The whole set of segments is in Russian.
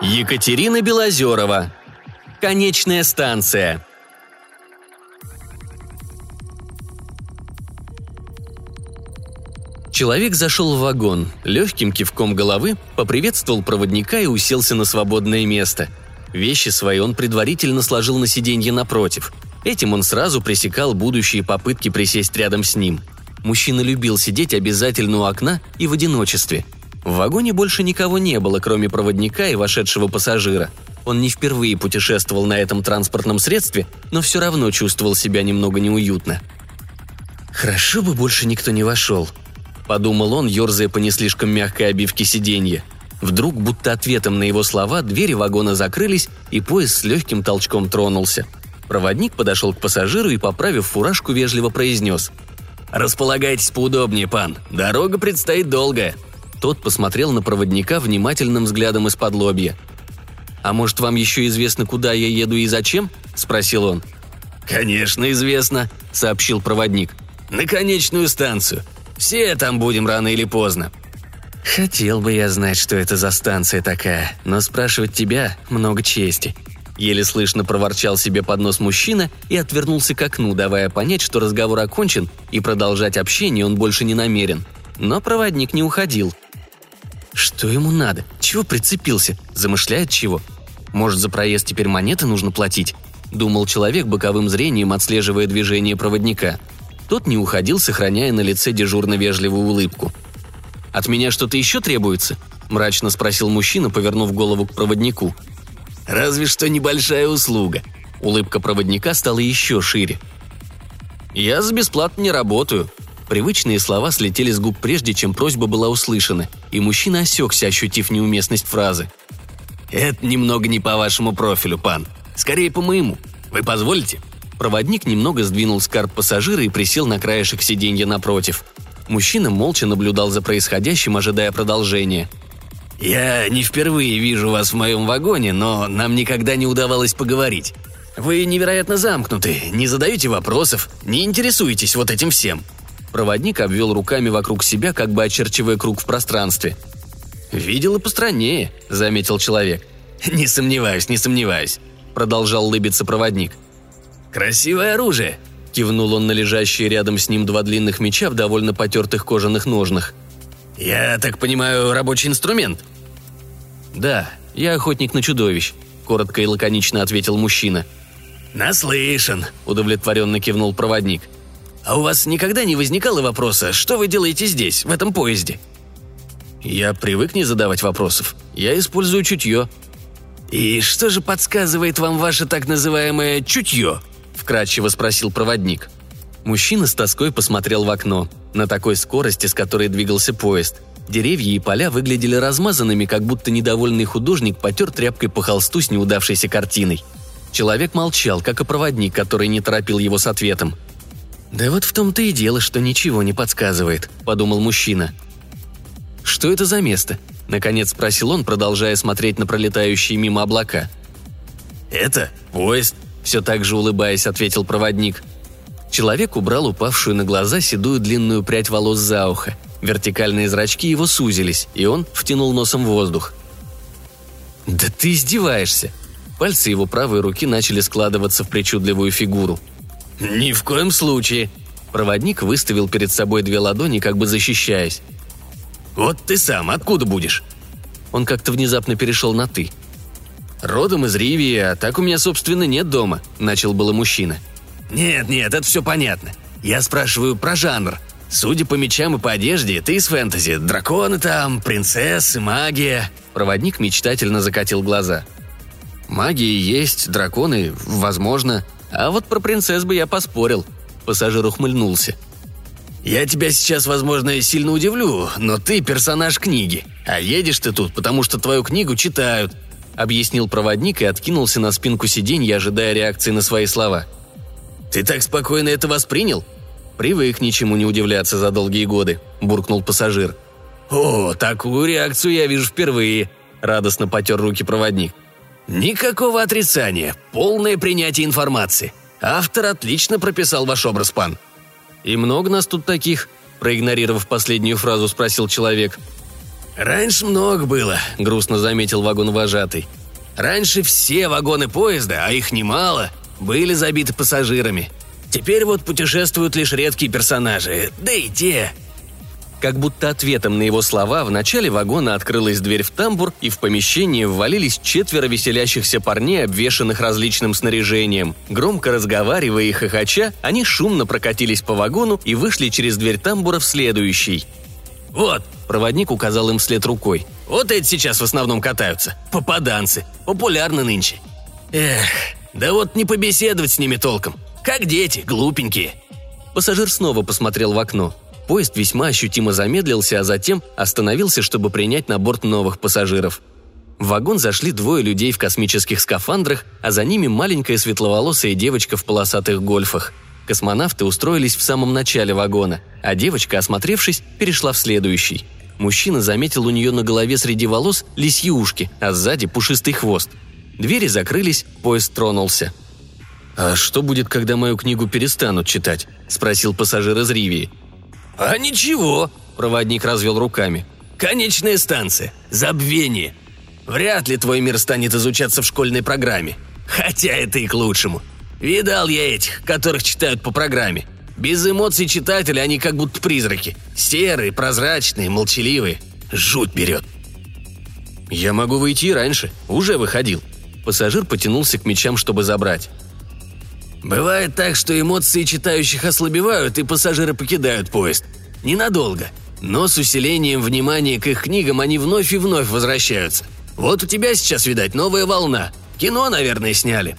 Екатерина Белозерова. Конечная станция. Человек зашел в вагон, легким кивком головы поприветствовал проводника и уселся на свободное место. Вещи свои он предварительно сложил на сиденье напротив. Этим он сразу пресекал будущие попытки присесть рядом с ним. Мужчина любил сидеть обязательно у окна и в одиночестве. В вагоне больше никого не было, кроме проводника и вошедшего пассажира. Он не впервые путешествовал на этом транспортном средстве, но все равно чувствовал себя немного неуютно. «Хорошо бы больше никто не вошел», – подумал он, ерзая по не слишком мягкой обивке сиденья. Вдруг, будто ответом на его слова, двери вагона закрылись, и поезд с легким толчком тронулся. Проводник подошел к пассажиру и, поправив фуражку, вежливо произнес – «Располагайтесь поудобнее, пан. Дорога предстоит долгая». Тот посмотрел на проводника внимательным взглядом из-под лобья. «А может, вам еще известно, куда я еду и зачем?» – спросил он. «Конечно, известно», – сообщил проводник. «На конечную станцию. Все там будем рано или поздно». «Хотел бы я знать, что это за станция такая, но спрашивать тебя много чести», Еле слышно проворчал себе под нос мужчина и отвернулся к окну, давая понять, что разговор окончен и продолжать общение он больше не намерен. Но проводник не уходил. Что ему надо? Чего прицепился? Замышляет чего? Может, за проезд теперь монеты нужно платить? Думал человек боковым зрением, отслеживая движение проводника. Тот не уходил, сохраняя на лице дежурно вежливую улыбку. «От меня что-то еще требуется?» – мрачно спросил мужчина, повернув голову к проводнику – Разве что небольшая услуга». Улыбка проводника стала еще шире. «Я за бесплатно не работаю». Привычные слова слетели с губ прежде, чем просьба была услышана, и мужчина осекся, ощутив неуместность фразы. «Это немного не по вашему профилю, пан. Скорее по моему. Вы позволите?» Проводник немного сдвинул скарб пассажира и присел на краешек сиденья напротив. Мужчина молча наблюдал за происходящим, ожидая продолжения – «Я не впервые вижу вас в моем вагоне, но нам никогда не удавалось поговорить. Вы невероятно замкнуты, не задаете вопросов, не интересуетесь вот этим всем». Проводник обвел руками вокруг себя, как бы очерчивая круг в пространстве. «Видел и постраннее», — заметил человек. «Не сомневаюсь, не сомневаюсь», — продолжал улыбиться проводник. «Красивое оружие», — кивнул он на лежащие рядом с ним два длинных меча в довольно потертых кожаных ножнах — «Я так понимаю, рабочий инструмент?» «Да, я охотник на чудовищ», — коротко и лаконично ответил мужчина. «Наслышан», — удовлетворенно кивнул проводник. «А у вас никогда не возникало вопроса, что вы делаете здесь, в этом поезде?» «Я привык не задавать вопросов. Я использую чутье». «И что же подсказывает вам ваше так называемое чутье?» – вкратчиво спросил проводник. Мужчина с тоской посмотрел в окно. На такой скорости, с которой двигался поезд. Деревья и поля выглядели размазанными, как будто недовольный художник потер тряпкой по холсту с неудавшейся картиной. Человек молчал, как и проводник, который не торопил его с ответом. «Да вот в том-то и дело, что ничего не подсказывает», – подумал мужчина. «Что это за место?» – наконец спросил он, продолжая смотреть на пролетающие мимо облака. «Это поезд», – все так же улыбаясь, ответил проводник – Человек убрал упавшую на глаза седую длинную прядь волос за ухо. Вертикальные зрачки его сузились, и он втянул носом воздух. «Да ты издеваешься!» Пальцы его правой руки начали складываться в причудливую фигуру. «Ни в коем случае!» Проводник выставил перед собой две ладони, как бы защищаясь. «Вот ты сам откуда будешь?» Он как-то внезапно перешел на «ты». «Родом из Ривии, а так у меня, собственно, нет дома», – начал было мужчина. «Нет, нет, это все понятно. Я спрашиваю про жанр. Судя по мечам и по одежде, ты из фэнтези. Драконы там, принцессы, магия». Проводник мечтательно закатил глаза. «Магии есть, драконы, возможно. А вот про принцесс бы я поспорил». Пассажир ухмыльнулся. «Я тебя сейчас, возможно, сильно удивлю, но ты персонаж книги. А едешь ты тут, потому что твою книгу читают», — объяснил проводник и откинулся на спинку сиденья, ожидая реакции на свои слова — «Ты так спокойно это воспринял?» «Привык ничему не удивляться за долгие годы», – буркнул пассажир. «О, такую реакцию я вижу впервые», – радостно потер руки проводник. «Никакого отрицания, полное принятие информации. Автор отлично прописал ваш образ, пан». «И много нас тут таких?» – проигнорировав последнюю фразу, спросил человек. «Раньше много было», — грустно заметил вагон-вожатый. «Раньше все вагоны поезда, а их немало, были забиты пассажирами. Теперь вот путешествуют лишь редкие персонажи, да и те...» Как будто ответом на его слова в начале вагона открылась дверь в тамбур, и в помещение ввалились четверо веселящихся парней, обвешанных различным снаряжением. Громко разговаривая и хохоча, они шумно прокатились по вагону и вышли через дверь тамбура в следующий. «Вот», — проводник указал им вслед рукой, — «вот эти сейчас в основном катаются. Попаданцы. Популярны нынче». «Эх, да вот не побеседовать с ними толком. Как дети, глупенькие». Пассажир снова посмотрел в окно. Поезд весьма ощутимо замедлился, а затем остановился, чтобы принять на борт новых пассажиров. В вагон зашли двое людей в космических скафандрах, а за ними маленькая светловолосая девочка в полосатых гольфах. Космонавты устроились в самом начале вагона, а девочка, осмотревшись, перешла в следующий. Мужчина заметил у нее на голове среди волос лисьи ушки, а сзади пушистый хвост. Двери закрылись, поезд тронулся. «А что будет, когда мою книгу перестанут читать?» – спросил пассажир из Ривии. «А ничего», – проводник развел руками. «Конечная станция. Забвение. Вряд ли твой мир станет изучаться в школьной программе. Хотя это и к лучшему. Видал я этих, которых читают по программе. Без эмоций читателя они как будто призраки. Серые, прозрачные, молчаливые. Жуть берет. «Я могу выйти раньше. Уже выходил». Пассажир потянулся к мечам, чтобы забрать. Бывает так, что эмоции читающих ослабевают, и пассажиры покидают поезд. Ненадолго. Но с усилением внимания к их книгам они вновь и вновь возвращаются. Вот у тебя сейчас, видать, новая волна. Кино, наверное, сняли.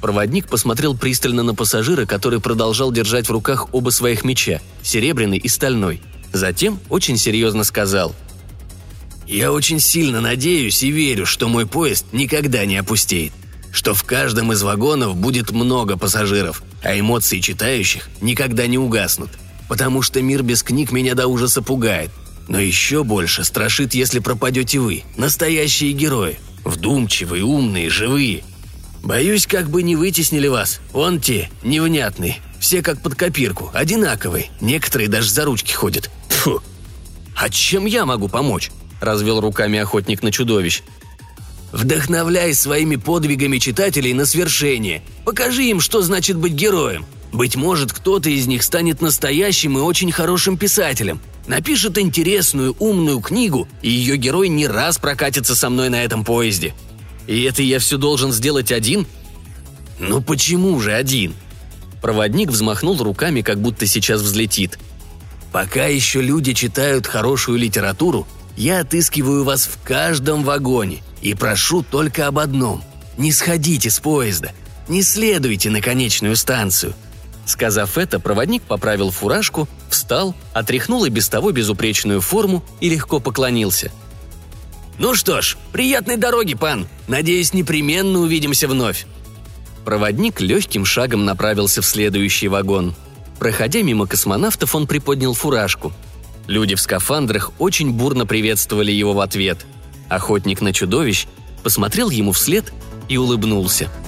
Проводник посмотрел пристально на пассажира, который продолжал держать в руках оба своих меча, серебряный и стальной. Затем очень серьезно сказал. «Я очень сильно надеюсь и верю, что мой поезд никогда не опустеет что в каждом из вагонов будет много пассажиров, а эмоции читающих никогда не угаснут. Потому что мир без книг меня до ужаса пугает. Но еще больше страшит, если пропадете вы, настоящие герои. Вдумчивые, умные, живые. Боюсь, как бы не вытеснили вас. Он те, невнятные. Все как под копирку, одинаковые. Некоторые даже за ручки ходят. Фу. А чем я могу помочь? Развел руками охотник на чудовищ. Вдохновляй своими подвигами читателей на свершение. Покажи им, что значит быть героем. Быть может, кто-то из них станет настоящим и очень хорошим писателем. Напишет интересную, умную книгу, и ее герой не раз прокатится со мной на этом поезде. И это я все должен сделать один? Ну почему же один? Проводник взмахнул руками, как будто сейчас взлетит. Пока еще люди читают хорошую литературу, я отыскиваю вас в каждом вагоне и прошу только об одном – не сходите с поезда, не следуйте на конечную станцию». Сказав это, проводник поправил фуражку, встал, отряхнул и без того безупречную форму и легко поклонился. «Ну что ж, приятной дороги, пан! Надеюсь, непременно увидимся вновь!» Проводник легким шагом направился в следующий вагон. Проходя мимо космонавтов, он приподнял фуражку – Люди в скафандрах очень бурно приветствовали его в ответ. Охотник на чудовищ посмотрел ему вслед и улыбнулся –